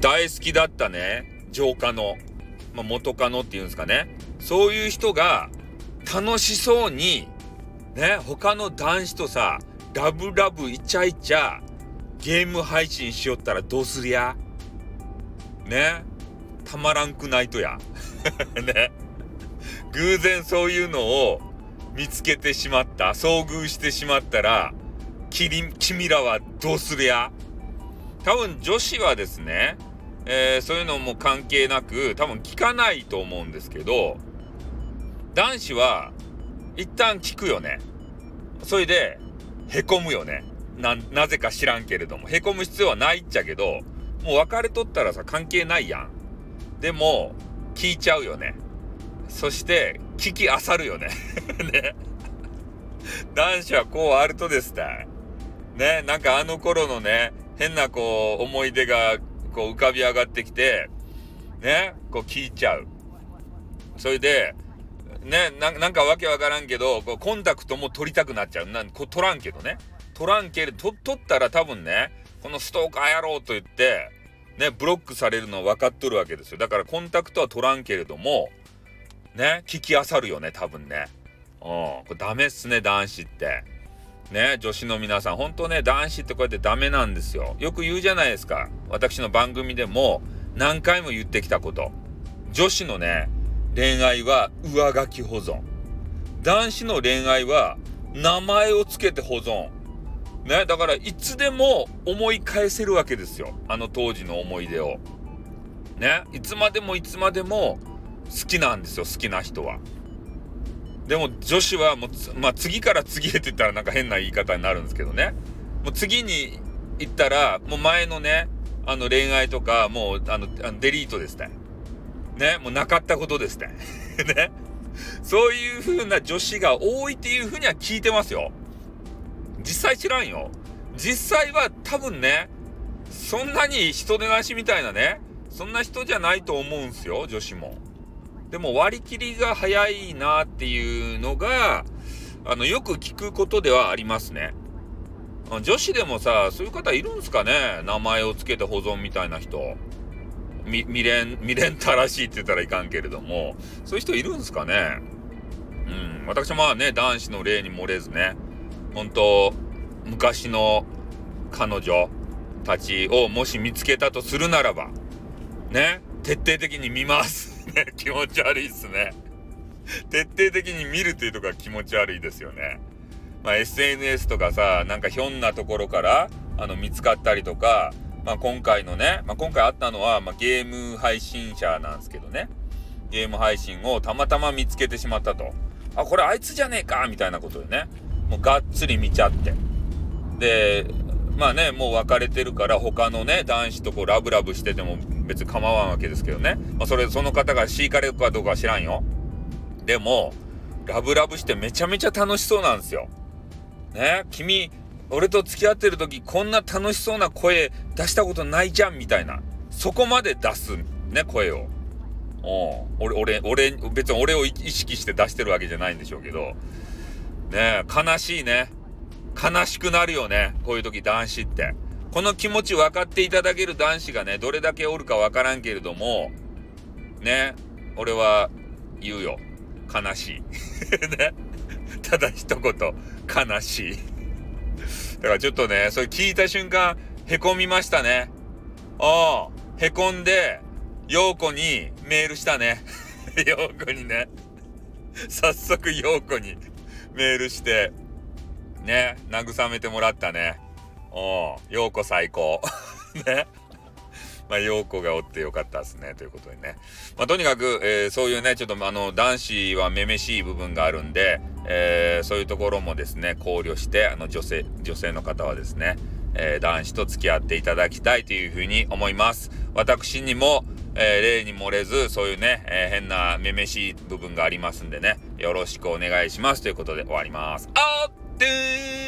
大好きだったね、浄化の、まあ、元カノっていうんですかね。そういう人が楽しそうに、ね、他の男子とさ、ラブラブイチャイチャゲーム配信しよったらどうすりゃ？ね？たまらんくないとや。ね？偶然そういうのを見つけてしまった、遭遇してしまったら、君らはどうすりゃ？多分女子はですね、えー、そういうのも関係なく多分聞かないと思うんですけど男子は一旦聞くよね。それでへこむよね。なぜか知らんけれども。へこむ必要はないっちゃけどもう別れとったらさ関係ないやん。でも聞いちゃうよね。そして聞きあさるよね。ね。男子はこうあるとですねね。なんかあの頃のね変なこう思い出がこう浮かび上がってきて、ね、こう聞いちゃう。それで、ね、なんかわけわからんけど、こうコンタクトも取りたくなっちゃう。なんこ取らんけどね。取らんけど、取ったら多分ね、このストーカーやろうと言って、ね、ブロックされるの分かっとるわけですよ。だからコンタクトは取らんけれども、ね、聞きあさるよね、多分ね。うん、これダメっすね、男子って。ね、女子の皆さん、本当ね、男子ってこうやってダメなんですよ。よく言うじゃないですか。私の番組でも何回も言ってきたこと。女子のね、恋愛は上書き保存。男子の恋愛は名前を付けて保存。ね、だからいつでも思い返せるわけですよ。あの当時の思い出を。ね、いつまでもいつまでも好きなんですよ、好きな人は。でも女子はもう、まあ、次から次へって言ったらなんか変な言い方になるんですけどね。もう次に行ったら、もう前のね、あの恋愛とか、もう、あの、デリートですね。ね、もうなかったことですね。ね。そういう風な女子が多いっていう風には聞いてますよ。実際知らんよ。実際は多分ね、そんなに人出なしみたいなね、そんな人じゃないと思うんすよ、女子も。でも割り切りが早いなっていうのが、あの、よく聞くことではありますね。女子でもさ、そういう方いるんすかね？名前を付けて保存みたいな人。み未練、未練たらしいって言ったらいかんけれども、そういう人いるんすかね？うん。私はまあね、男子の例に漏れずね、本当昔の彼女たちをもし見つけたとするならば、ね、徹底的に見ます。気持ち悪いっすね。徹底的に見るっていうとこが気持ち悪いですよね。まあ、SNS とかさ、なんかひょんなところから、あの、見つかったりとか、まあ、今回のね、まあ、今回あったのは、まあ、ゲーム配信者なんですけどね。ゲーム配信をたまたま見つけてしまったと。あ、これあいつじゃねえかみたいなことでね。もうがっつり見ちゃって。で、まあね、もう別れてるから他のね、男子とこうラブラブしてても別に構わんわけですけどね。まあ、それ、その方が敷かれるかどうかは知らんよ。でも、ラブラブしてめちゃめちゃ楽しそうなんですよ。ね、君、俺と付き合ってる時こんな楽しそうな声出したことないじゃんみたいな。そこまで出す、ね、声を。お俺、俺、俺、別に俺を意識して出してるわけじゃないんでしょうけど。ね悲しいね。悲しくなるよね。こういう時男子って。この気持ち分かっていただける男子がね、どれだけおるか分からんけれども、ね、俺は言うよ。悲しい。ね。ただ一言、悲しい。だからちょっとね、それ聞いた瞬間、へこみましたね。ああ、へこんで、陽子にメールしたね。陽子にね。早速陽子にメールして、ね、慰めてもらったね。うん、陽子最高。ね。まあ、陽子がおってよかったですね。ということでね。まあ、とにかく、えー、そういうね、ちょっとあの、男子はめめしい部分があるんで、えー、そういうところもですね、考慮して、あの、女性、女性の方はですね、えー、男子と付き合っていただきたいというふうに思います。私にも、え、例に漏れず、そういうね、え、変なめめしい部分がありますんでね、よろしくお願いしますということで終わります。あってー